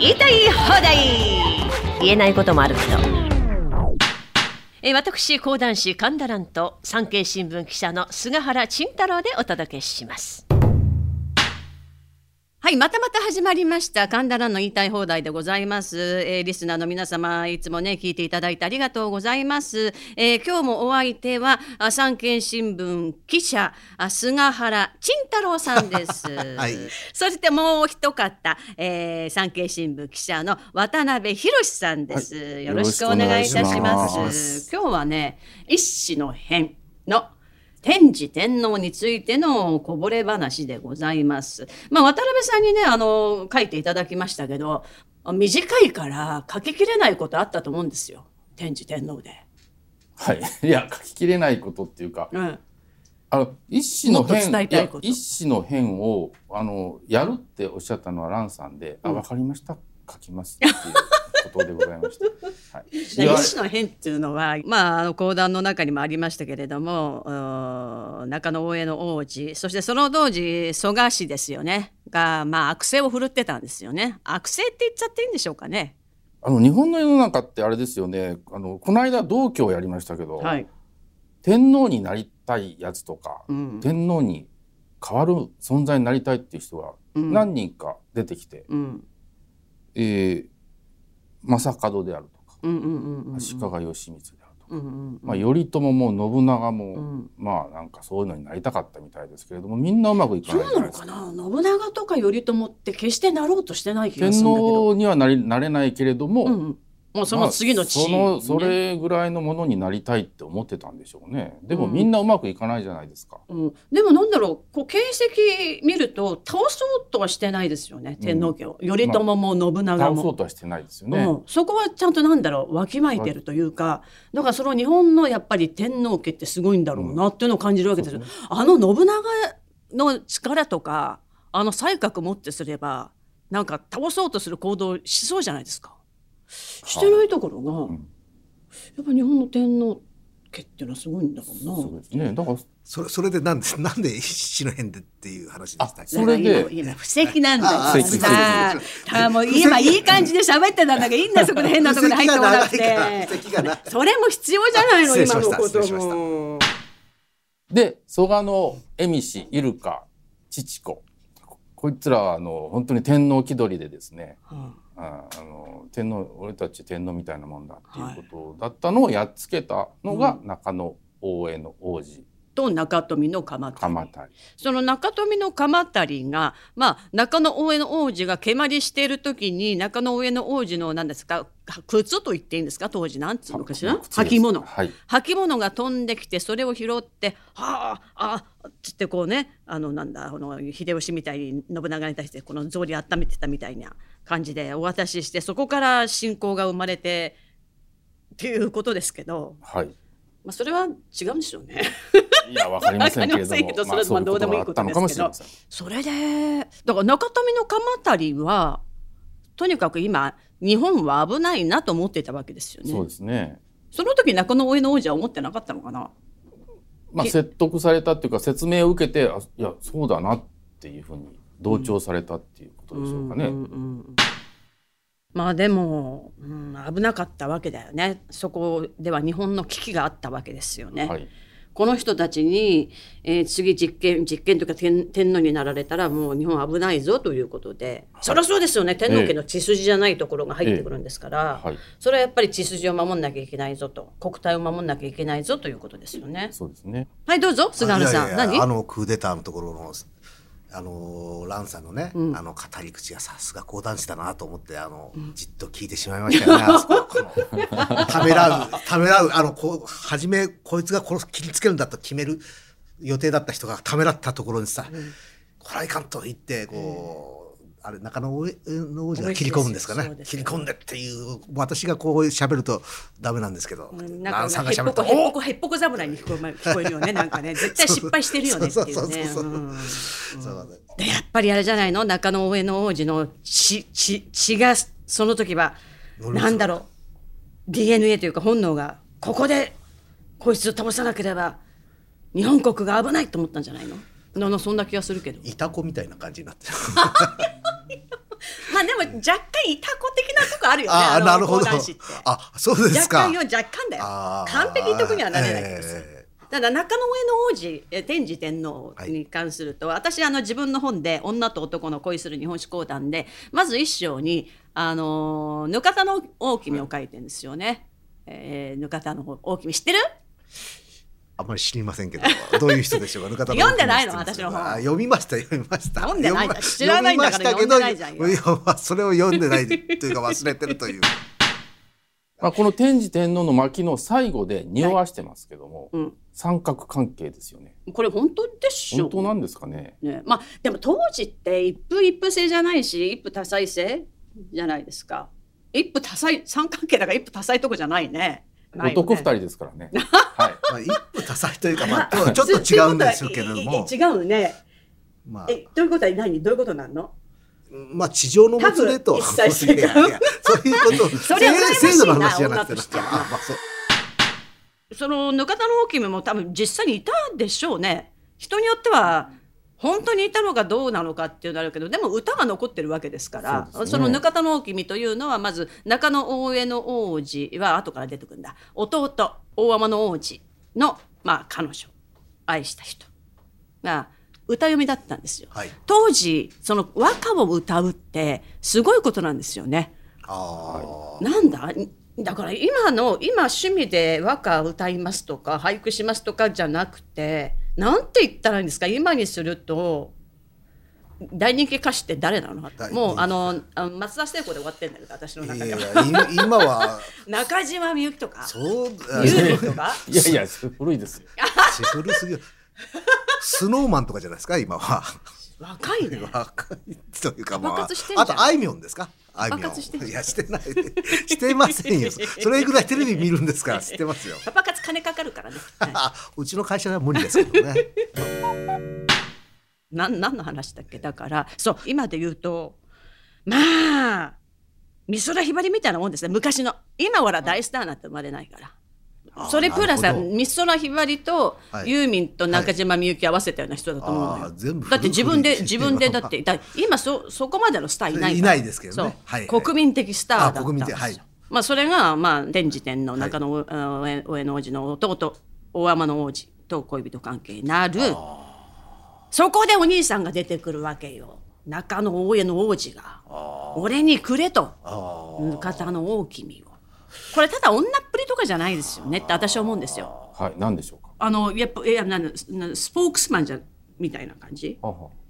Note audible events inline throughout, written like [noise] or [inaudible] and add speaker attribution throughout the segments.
Speaker 1: 言いたい放題。言えないこともあるけど。え私講談師神田蘭と産経新聞記者の菅原慎太郎でお届けします。はい、またまた始まりました。神田蘭の言いたい放題でございます。えーリスナーの皆様、いつもね、聞いていただいてありがとうございます。えー今日もお相手は、あ産経新聞記者、あ菅原慎太郎さんです。[laughs]
Speaker 2: はい
Speaker 1: そしてもう一方、えー産経新聞記者の渡辺博さんです、
Speaker 2: はい
Speaker 1: よろしくお願いいたします。今日はね、一種の変の天智天皇についてのこぼれ話でございます。まあ、渡辺さんにね、あの、書いていただきましたけど、短いから書ききれないことあったと思うんですよ。天智天皇で。
Speaker 2: はい、いや書ききれないことっていうか
Speaker 1: うん。
Speaker 2: あの一種の変一種の変をあのやるっておっしゃったのは蘭さんで「
Speaker 1: うん
Speaker 2: あわかりました書きます」っていう [laughs] ことでございました。はい、
Speaker 1: 一
Speaker 2: 言われ
Speaker 1: 種の変っていうのは、まあ、あの講談の中にもありましたけれども中野大江の王子そしてその当時蘇我氏ですよね。が、まあ、悪性を振るってたんですよね。悪性って言っちゃっていいんでしょうかね。
Speaker 2: あの日本の世の中ってあれですよね。あのこの間道教やりましたけど、
Speaker 1: はい。
Speaker 2: 天皇になりたいやつとか、
Speaker 1: うん。
Speaker 2: 天皇に変わる存在になりたいっていう人が
Speaker 1: うん
Speaker 2: 何人か出てきて、
Speaker 1: うん
Speaker 2: えー正門であるとか
Speaker 1: うんうんうんうん
Speaker 2: 足利義満であるとか、
Speaker 1: うんうんうん。
Speaker 2: まあ、頼朝も信長も、
Speaker 1: うん。
Speaker 2: まあなんかそういうのになりたかったみたいですけれどもみんなうまくいか
Speaker 1: そう
Speaker 2: ないじゃな
Speaker 1: のか。
Speaker 2: か。
Speaker 1: な？信長とか頼朝って決してなろうとしてない気が
Speaker 2: 天
Speaker 1: するんだけど、
Speaker 2: 皇にはなりなれないけれども、
Speaker 1: うんうん、もうその次の地位にね、
Speaker 2: まあそのそれぐらいのものになりたいって思ってたんでしょうね。でも
Speaker 1: うん。
Speaker 2: みんなうまくいかないじゃないですか、
Speaker 1: うん、でもなんだろうこう形跡見ると倒そうとはしてないですよね天皇家を、頼朝も信長
Speaker 2: 倒
Speaker 1: も、
Speaker 2: そうとはしてないですよね、
Speaker 1: うん、そこはちゃんとなんだろうわきまえてるというかだからその日本のやっぱり天皇家ってすごいんだろうなっていうのを感じるわけですよ、
Speaker 2: そう
Speaker 1: あの信長の力とかあの才覚もってすればなんか倒そうとする行動しそうじゃないですかしてないところが、
Speaker 2: ん。
Speaker 1: やっぱ日本の天皇家っていうのはすごいんだろうな。
Speaker 2: そうですね。だから
Speaker 3: それそれでなんで [laughs] なんで一種の変でっていう話でしたっけ
Speaker 2: それで
Speaker 1: 今今布石なんだ。よ
Speaker 3: あ
Speaker 1: ああもう今いい感じで喋ってたんだけどいいんだそこで変なところで入ってこなくて。それも必要じゃないの今のこと
Speaker 3: 失礼しました
Speaker 1: も
Speaker 2: で蘇我の蝦夷イルカ父子。こいつらはあの本当に天皇気取りでですね
Speaker 1: うん
Speaker 2: ああの天皇俺たち天皇みたいなもんだっていうことだったのをやっつけたのが中野大江の王子。
Speaker 1: と中富の鎌足。その中富の鎌足が、まあ、中野大江の王子が蹴鞠している時に中野大江の王子の何ですか靴と言っていいんですか当時なんつうのかしら？履物。
Speaker 2: はい。
Speaker 1: 履物が飛んできてそれを拾って「はああっつってこうねあのなんだこの秀吉みたいに信長に対してこの草履温めてたみたいな感じでお渡ししてそこから信仰が生まれてっていうことですけど、
Speaker 2: はい
Speaker 1: まあ、それは違うんでしょうね。
Speaker 2: いやわかりませんけれど
Speaker 1: わかりませんけど
Speaker 2: も [laughs] まあ
Speaker 1: それはまあどうでもいい
Speaker 2: ことがあったのかもしれません
Speaker 1: それでだから中富の鎌足はとにかく今日本は危ないなと思っていたわけですよね。
Speaker 2: そうですね
Speaker 1: その時中野大江の王子は思ってなかったのかな？
Speaker 2: まあ
Speaker 1: け
Speaker 2: 説得されたっていうか説明を受けてあいやそうだなっていうふうに同調されたっていうことでしょうかね、
Speaker 1: んんうんまあでも、うん、危なかったわけだよね。そこでは日本の危機があったわけですよね。
Speaker 2: はい。
Speaker 1: この人たちに、えー次実験実験というか天天皇になられたらもう日本危ないぞということで、そりゃそうですよね。天皇家の血筋じゃないところが入ってくるんですから、
Speaker 2: はい。
Speaker 1: それはやっぱり血筋を守んなきゃいけないぞと国体を守んなきゃいけないぞということですよね。
Speaker 2: そうですね。
Speaker 1: はいどうぞ菅原さん。
Speaker 3: いやいやいや
Speaker 1: 何？
Speaker 3: あのクーデターのところのあのランさんのね、あの語り口がさすが講談師だなと思ってあの、じっと聞いてしまいましたよね。ためらうためらうあのこう初めこいつが殺す切りつけるんだと決める予定だった人がためらったところにさ、こらいかんと言ってこう。あれ中野王子が切り込むんですかね。
Speaker 1: そうです。よ
Speaker 3: 切り込んでっていう私がこう喋るとダメなんですけど、
Speaker 1: うんなんかへっぽこへっ！ぽこへっぽこ侍に聞こえ聞こえるよね。なんかね。絶対失敗してるよね。っていうね。やっぱりあれじゃないの中野上の王子の血血血がその時はなんだろう DNA というか本能がここでこいつを倒さなければ日本国が危ないと思ったんじゃないのななそんな気がするけど
Speaker 3: イタコみたいな感じになってる
Speaker 1: ま [laughs] まあでも若干いたこ的なとこあるよね。
Speaker 3: ああ、
Speaker 1: の
Speaker 3: なるほど。あ、そうです
Speaker 1: 若
Speaker 3: か。
Speaker 1: 干よ、若干だよ完璧なとこにはなれないです。
Speaker 3: え
Speaker 1: ただ中野上の王子え天智天皇に関すると、私あの自分の本で「女と男の恋する日本史講談で」まず一章にあのぬかたの大君を書いてるんですよね。えー、ぬかたの大君知ってる？
Speaker 3: あんまり知りませんけど、どういう人でしょうか。ぬかた
Speaker 1: 読んでないの？私の本
Speaker 3: あ読みました、読みました。
Speaker 1: 読んでない知らないんだから
Speaker 3: 読みましたけど
Speaker 1: 読んでないじゃんよ
Speaker 3: いやまあそれを読んでないというか忘れてるという。
Speaker 2: まあ、この天智天皇の巻の最後で匂わしてますけども、
Speaker 1: うん。
Speaker 2: 三角関係ですよね。
Speaker 1: これ本当でしょ
Speaker 2: 本当なんですかね？
Speaker 1: ね、まあでも当時って一夫一夫制じゃないし一夫多妻制じゃないですか。一夫多妻三関係だから一夫多妻とこじゃないねね
Speaker 2: 男二人ですからね。[laughs] はい。
Speaker 3: まあ一夫多妻というか、まあ、ちょっと違うんですけれども。
Speaker 1: 違うね。
Speaker 3: まあ、
Speaker 1: えどういうことは何？どういうことなんの？
Speaker 3: まあ地上のもつれと。そういうこと。[laughs]
Speaker 1: それは
Speaker 3: 制度の話じゃなくて。あまあそう。
Speaker 1: そのぬかたの大君も多分実際にいたでしょうね。人によっては本当にいたのかどうなのかっていうのあるけどでも歌が残ってるわけですから
Speaker 2: ね
Speaker 1: そのぬかたの大君というのはまず中野大江の王子は後から出てくるんだ弟大天の王子の、まあ、彼女愛した人が歌読みだったんですよ。
Speaker 3: はい。
Speaker 1: 当時その和歌を歌うってすごいことなんですよね。なんだ？だから今の今趣味で和歌歌いますとか俳句しますとかじゃなくてなんて言ったらいいんですか？今にすると大人気歌手って誰なの？もうあの松田聖子で終わってんだけど私の
Speaker 3: い
Speaker 1: 中で
Speaker 3: やい
Speaker 1: は
Speaker 3: 今は。[laughs]
Speaker 1: 中島みゆきとか？
Speaker 3: そう
Speaker 1: ユとか？
Speaker 2: いやいや、古いですよ。
Speaker 3: 古すぎる。スノーマンとかじゃないですか今は。
Speaker 1: 若いね。[laughs]
Speaker 3: 若いというかま
Speaker 1: 爆
Speaker 3: ああとあいみょんですか？あいみょん。いやしてない。してませんよ。[laughs] それぐらいテレビ見るんですか？ら知ってますよ。
Speaker 1: パパ活金かかるからね、はい。
Speaker 3: あ [laughs] うちの会社では無理ですけどね。
Speaker 1: なん何の話だっけ？だからそう今で言うとまあ美空ひばりみたいなもんですね。昔の。今ほら大スターなんて生まれないからそれプラス美空ひばりと
Speaker 3: はい。
Speaker 1: ユーミンと中島みゆき合わせたような人だと思うのよ、
Speaker 3: あー全部古い。
Speaker 1: だって自分で [laughs] 自分でだってだ今そそこまでのスターいない
Speaker 3: いないですけどね。はい。はい。
Speaker 1: 国民的スターだった。んですよ
Speaker 3: はい。
Speaker 1: まあそれがまあ天智天皇中野上上野王子の弟大天の王子と恋人関係になる。そこでお兄さんが出てくるわけよ。中野大江の王子が「俺にくれ」と「ぬかたの大君を」これただ女っぷりとかじゃないですよねって私は思うんですよ。
Speaker 2: はい、何でしょうか？
Speaker 1: あのやっぱいやなんスポークスマンじゃみたいな感じ？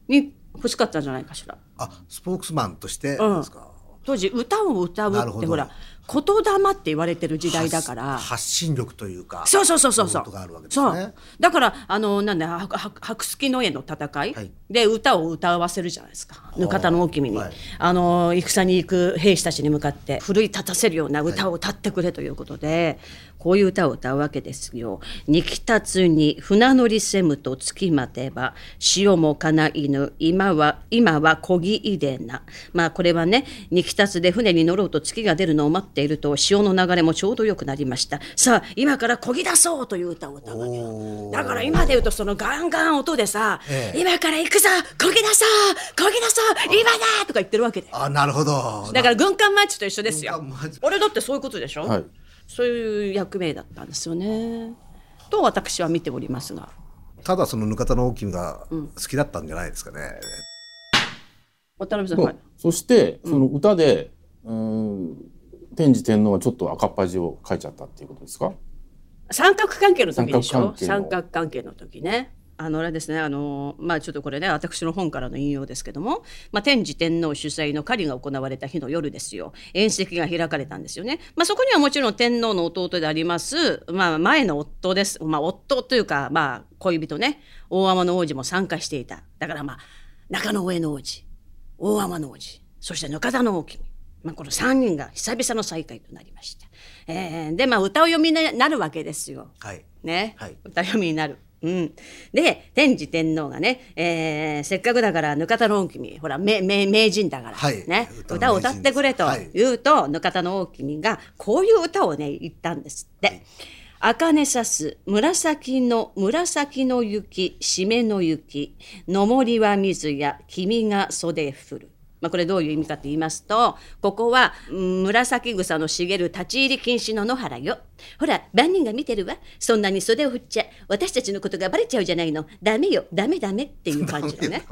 Speaker 1: に欲しかったんじゃないかしら。
Speaker 3: あスポークスマンとして
Speaker 1: うん
Speaker 3: ですか、
Speaker 1: 当時歌を歌うってほら言霊って言われてる時代だから。
Speaker 3: 発信力というか
Speaker 1: そうそうそうそうそう。
Speaker 3: ね
Speaker 1: だからあのなんだ白月の絵の戦い、
Speaker 3: はい
Speaker 1: で歌を歌わせるじゃないですか。ぬかたの大君に、
Speaker 3: はい
Speaker 1: あの戦に行く兵士たちに向かって奮い立たせるような歌を歌ってくれということで、こういう歌を歌うわけですよ。にきたつに船乗りせむと月待てば潮もかないぬ今は今はこぎいでな。まあこれはねにきたつで船に乗ろうと月が出るのを待っていると潮の流れもちょうどよくなりました。さあ今からこぎ出そうという歌を歌うわけよ。だから今で言うとそのガンガン音でさ、
Speaker 3: ええ。
Speaker 1: 今から行くぞこぎ出そうこぎ出そう今だとか言ってるわけで
Speaker 3: あなるほど。
Speaker 1: だから軍艦マーチと一緒ですよ。俺だってそういうことでしょ、
Speaker 2: はい
Speaker 1: そういう役名だったんですよね。と私は見ておりますが。
Speaker 3: ただそのぬかたの大きみが好きだったんじゃないですかね、
Speaker 1: 渡辺さん、はい、
Speaker 2: そして、その歌で、うーん、天智天皇はちょっと赤っ端を書いちゃったっていうことですか？
Speaker 1: 三角関係の時でしょ？
Speaker 2: 三角関係の
Speaker 1: 時ねあのあれですねあのまあちょっとこれね私の本からの引用ですけども、まあ、天智天皇主催の狩りが行われた日の夜ですよ。宴席が開かれたんですよね、まあ、そこにはもちろん天皇の弟であります、まあ、前の夫です、まあ、夫というか、まあ、恋人ね。大天の王子も参加していた。だからまあ中野上の王子。大天の王子。そしてぬかたの大君、まあ、この3人が久々の再会となりました、えーでまあ歌を読みになるわけですよ。
Speaker 3: はい。
Speaker 1: ね、
Speaker 3: はい。
Speaker 1: 歌読みになる。うん、で天智天皇がね、えーせっかくだからぬかたの大君ほら名名名人だから、
Speaker 3: はい。
Speaker 1: ね、
Speaker 3: 歌
Speaker 1: を歌ってくれと
Speaker 3: はい。
Speaker 1: 言うと、ぬかたの大君がこういう歌をね言ったんですって。茜さす紫の紫の雪締めの雪のもりは水や君が袖降るまあ、これどういう意味かと言いますとここはうん紫草の茂る立ち入り禁止の野原よ。ほら万人が見てるわ。そんなに袖を振っちゃ私たちのことがバレちゃうじゃないの。ダメよ。ダメダメっていう感じのね。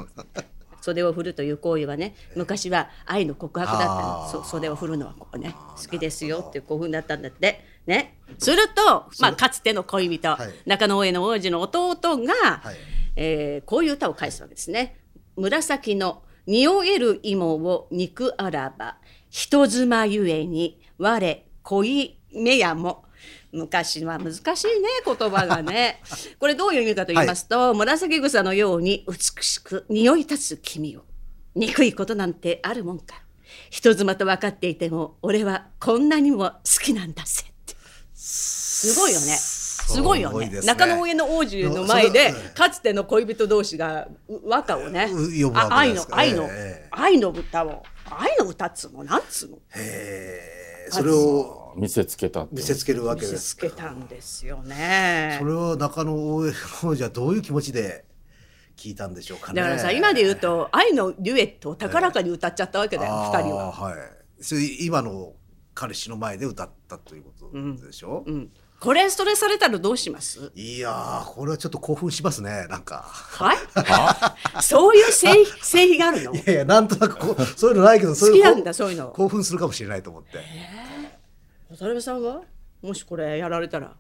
Speaker 1: 袖を振るという行為はね昔は愛の告白だったの。袖を振るのはここね好きですよっていう興奮だったんだって。ね。すると、まあ、かつての恋人、
Speaker 3: はい。
Speaker 1: 中野上の王子の弟が、
Speaker 3: はい。
Speaker 1: えーこういう歌を返すわけですね。紫の匂える芋を憎あらば人妻ゆえに我恋目やも。昔は難しいね言葉がね。[laughs] これどういう意味かと言いますと、紫草のように美しく匂い立つ君を。憎いことなんてあるもんか。人妻と分かっていても俺はこんなにも好きなんだぜって。すごいよねすごいよね。
Speaker 3: ね。
Speaker 1: 中野上の王子の前でかつての恋人同士がう和歌をね
Speaker 3: う呼ぶわ
Speaker 1: あ愛の愛の、
Speaker 3: ええ
Speaker 1: 愛の歌を愛の歌っつうの？なんつうの？
Speaker 3: へー。それを
Speaker 2: 見せつけた
Speaker 3: 見せつけるわ
Speaker 1: 見せつ
Speaker 3: けです
Speaker 1: けたんですよね。
Speaker 3: それは中野王子はどういう気持ちで聞いたんでしょうかね。
Speaker 1: だからさ今で言うと愛のデュエットを高らかに歌っちゃったわけだよ、二人は。
Speaker 3: はい。それ今の彼氏の前で歌ったということでしょ、
Speaker 1: うん、これそれされたらどうします？
Speaker 3: いやーこれはちょっと興奮しますねなんか。
Speaker 1: はい？[laughs] そういう性性癖があるの？
Speaker 3: いやいやなんとなくこうそういうのないけどそういう
Speaker 1: 好きなんだそういうの。
Speaker 3: 興奮するかもしれないと思って。
Speaker 1: 渡辺さんはもしこれやられたら？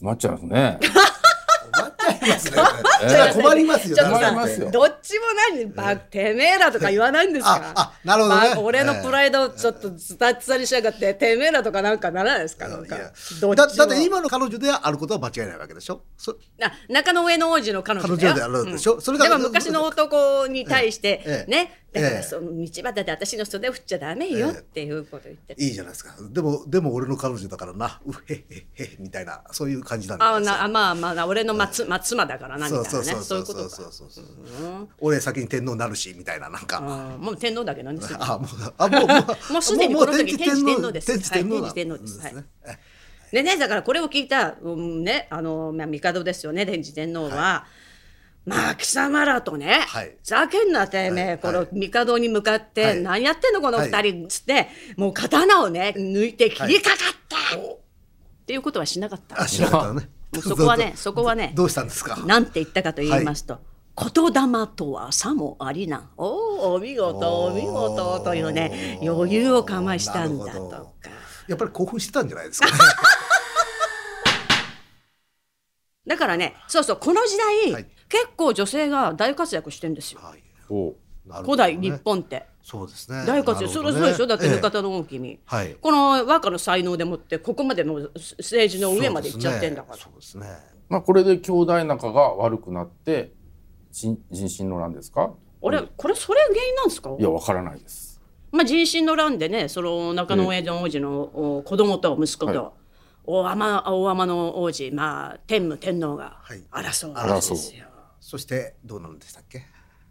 Speaker 2: 困っちゃいますね。[laughs]
Speaker 3: 困っちゃいますね。困りますよ
Speaker 1: どっちも何ばてめえらとか言わないんですか。
Speaker 3: ああなるほど
Speaker 1: 俺のプライドをちょっとズタズタにしやがっててめえらとかなんかならないですか？な
Speaker 3: だだって今の彼女であることは間違いないわけでしょ？そ
Speaker 1: あ中野上の王子の彼女
Speaker 3: であるでしょ？それが
Speaker 1: でも昔の男に対して
Speaker 3: ええ。
Speaker 1: ねだから
Speaker 3: ええ
Speaker 1: その道端で私の袖を振っちゃダメよっていうこと言ってる。
Speaker 3: いいじゃないですか。でもでも俺の彼女だからな。うへへへみたいなそういう感じなんだ
Speaker 1: あなあまあまあ俺の松松妻だからなみたいなね。
Speaker 3: そう
Speaker 1: いううことか。
Speaker 3: 俺先に天皇になるしみたいななんか。
Speaker 1: うん。もう天皇だけどねすぐ
Speaker 3: あもう [laughs] あもう [laughs] もう
Speaker 1: すでにこの時天智天皇です。
Speaker 3: 天智天皇
Speaker 1: です。
Speaker 3: ね。え
Speaker 1: でねだからこれを聞いた、うん、ねあの、まあ、帝ですよね天智天皇は、まあ貴様らとね、
Speaker 3: はい。
Speaker 1: ふざけんなてめえ、
Speaker 3: はい。
Speaker 1: この帝に向かって、
Speaker 3: はい。
Speaker 1: 何やってんのこの二人っつって、もう刀をね抜いて切りかかった、っていうことはしなかった。
Speaker 3: あ知らなかったね。
Speaker 1: そこはね [laughs] そこはね
Speaker 3: どうしたんですか？
Speaker 1: なんて言ったかと言いますと、言霊とはさもありなん。おお、お見事、お見事というね、余裕をかましたんだとか。
Speaker 3: やっぱり興奮してたんじゃないですか？ね [laughs]
Speaker 1: だからね、そうそう、この時代、
Speaker 3: はい
Speaker 1: 結構女性が大活躍してんですよ。
Speaker 3: はい。
Speaker 1: 古代日本って。
Speaker 3: そうですね。
Speaker 1: 大活躍、それそうでしょ？だって
Speaker 3: ええ
Speaker 1: 浴衣の大君。
Speaker 3: はい。
Speaker 1: この和歌の才能でもって、ここまでの政治の上まで行っちゃってんだから。
Speaker 3: そうですね。
Speaker 2: まあこれで兄弟仲が悪くなって人人心の乱ですか？
Speaker 1: 俺、これそれ原因なんですか？
Speaker 2: いやわからないです。
Speaker 1: まあ、人心の乱でねその中野上の王子のお子供と息子と、
Speaker 2: はい。
Speaker 1: 大天大天の王子、まあ、天武天皇が
Speaker 3: はい。
Speaker 1: 争うわけですよ。
Speaker 3: そしてどうなんでしたっけ？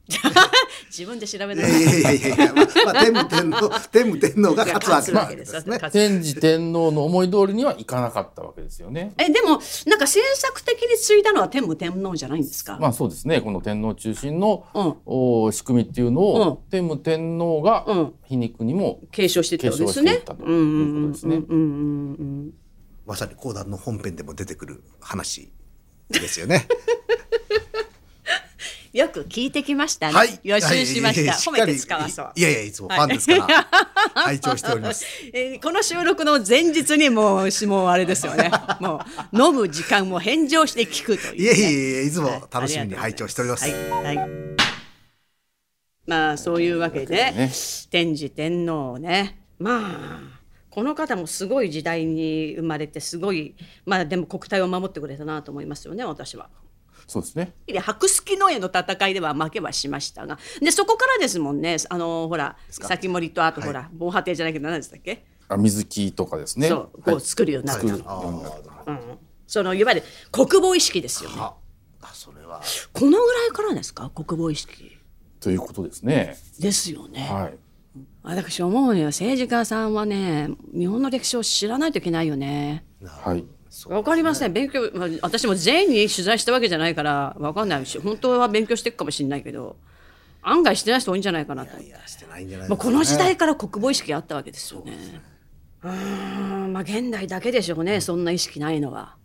Speaker 3: [laughs]
Speaker 1: 自分で調べ
Speaker 3: い
Speaker 1: ない
Speaker 3: やいやいやいやいや、まあ、まあ、天武天皇 [laughs] 天武天皇が勝つわけですね。
Speaker 2: 天智天皇の思い通りにはいかなかったわけですよね。
Speaker 1: えでもなんか政策的に継いだのは天武天皇じゃないんですか、
Speaker 2: まあそうですね。この天皇中心の、
Speaker 1: うん。
Speaker 2: お仕組みっていうのを、
Speaker 1: うん。
Speaker 2: 天武天皇が
Speaker 1: うん。
Speaker 2: 皮肉にも
Speaker 1: 継承していったわけです
Speaker 2: 継承し
Speaker 1: ね
Speaker 2: ていったと。
Speaker 1: うんうん
Speaker 2: いうことですね。
Speaker 1: うんうんうんうん
Speaker 3: まさに講談の本編でも出てくる話ですよね。
Speaker 1: よく聞いてきましたね。
Speaker 3: はい。
Speaker 1: 予習しました。
Speaker 3: はい
Speaker 1: 褒めて使わそう。
Speaker 3: いやいや、いつもファンですから、拝聴しております。[laughs]
Speaker 1: えーこの収録の前日にもうしもうあれですよね。[laughs] もう飲む時間も返上して聞くという、ね。
Speaker 3: いやいやいや、いつも楽しみに拝聴しております。
Speaker 1: はい、はい。まあそういうわけで、
Speaker 2: ね
Speaker 1: 天智天皇ねまあこの方もすごい時代に生まれてすごいまあでも国体を守ってくれたなと思いますよね私は。
Speaker 2: そうですね。
Speaker 1: で白月の絵の戦いでは負けはしましたがでそこからですもんねあのほら
Speaker 3: か？
Speaker 1: 先森とあと
Speaker 3: はい
Speaker 1: ほら、防波堤じゃないけど何でしたっけ、
Speaker 2: あ水木とかですね。
Speaker 1: そうこう作るようになったの、
Speaker 2: 作るよう
Speaker 1: ん、そのいわゆる国防意識ですよね
Speaker 3: あ、あそれは。
Speaker 1: このぐらいからですか？国防意識
Speaker 2: ということですね。
Speaker 1: ですよね。
Speaker 2: はい。
Speaker 1: 私思うには政治家さんはね日本の歴史を知らないといけないよね。
Speaker 2: はい。
Speaker 1: わかりません。勉強、まあ、私も全員に取材したわけじゃないからわかんない。し本当は勉強していくかもしれないけど案外してない人多いんじゃないかなと。思って
Speaker 3: いやしてないんじゃないね、
Speaker 1: この時代から国防意識があったわけですよね。うーん。まあ現代だけでしょうね。そんな意識ないのは。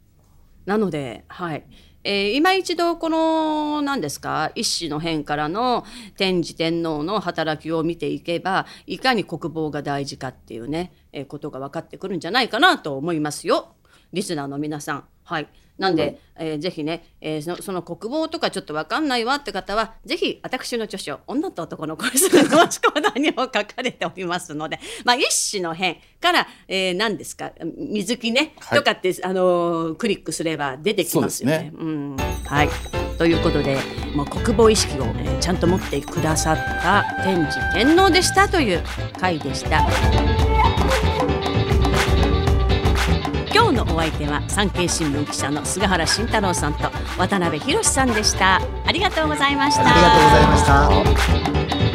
Speaker 1: なのではい。えー今一度この何ですか？一種の変からの天智天皇の働きを見ていけばいかに国防が大事かっていうね、えーことが分かってくるんじゃないかなと思いますよリスナーの皆さん。はい、なんで、えーぜひね、えーそのその国防とかちょっと分かんないわって方はぜひ私の著書「女と男の恋するのし講談」にも書かれておりますので、まあ、一種の変から、えー何ですか水木ね、
Speaker 2: はい
Speaker 1: とかって、あのークリックすれば出てきますよね。
Speaker 2: そう
Speaker 1: うんはい、ということで、もう国防意識を、えーちゃんと持ってくださった天智天皇でしたという回でした。今日のお相手は産経新聞記者の菅原慎太郎さんと渡辺博さんでした。ありがとうございました。
Speaker 3: ありがとうございました。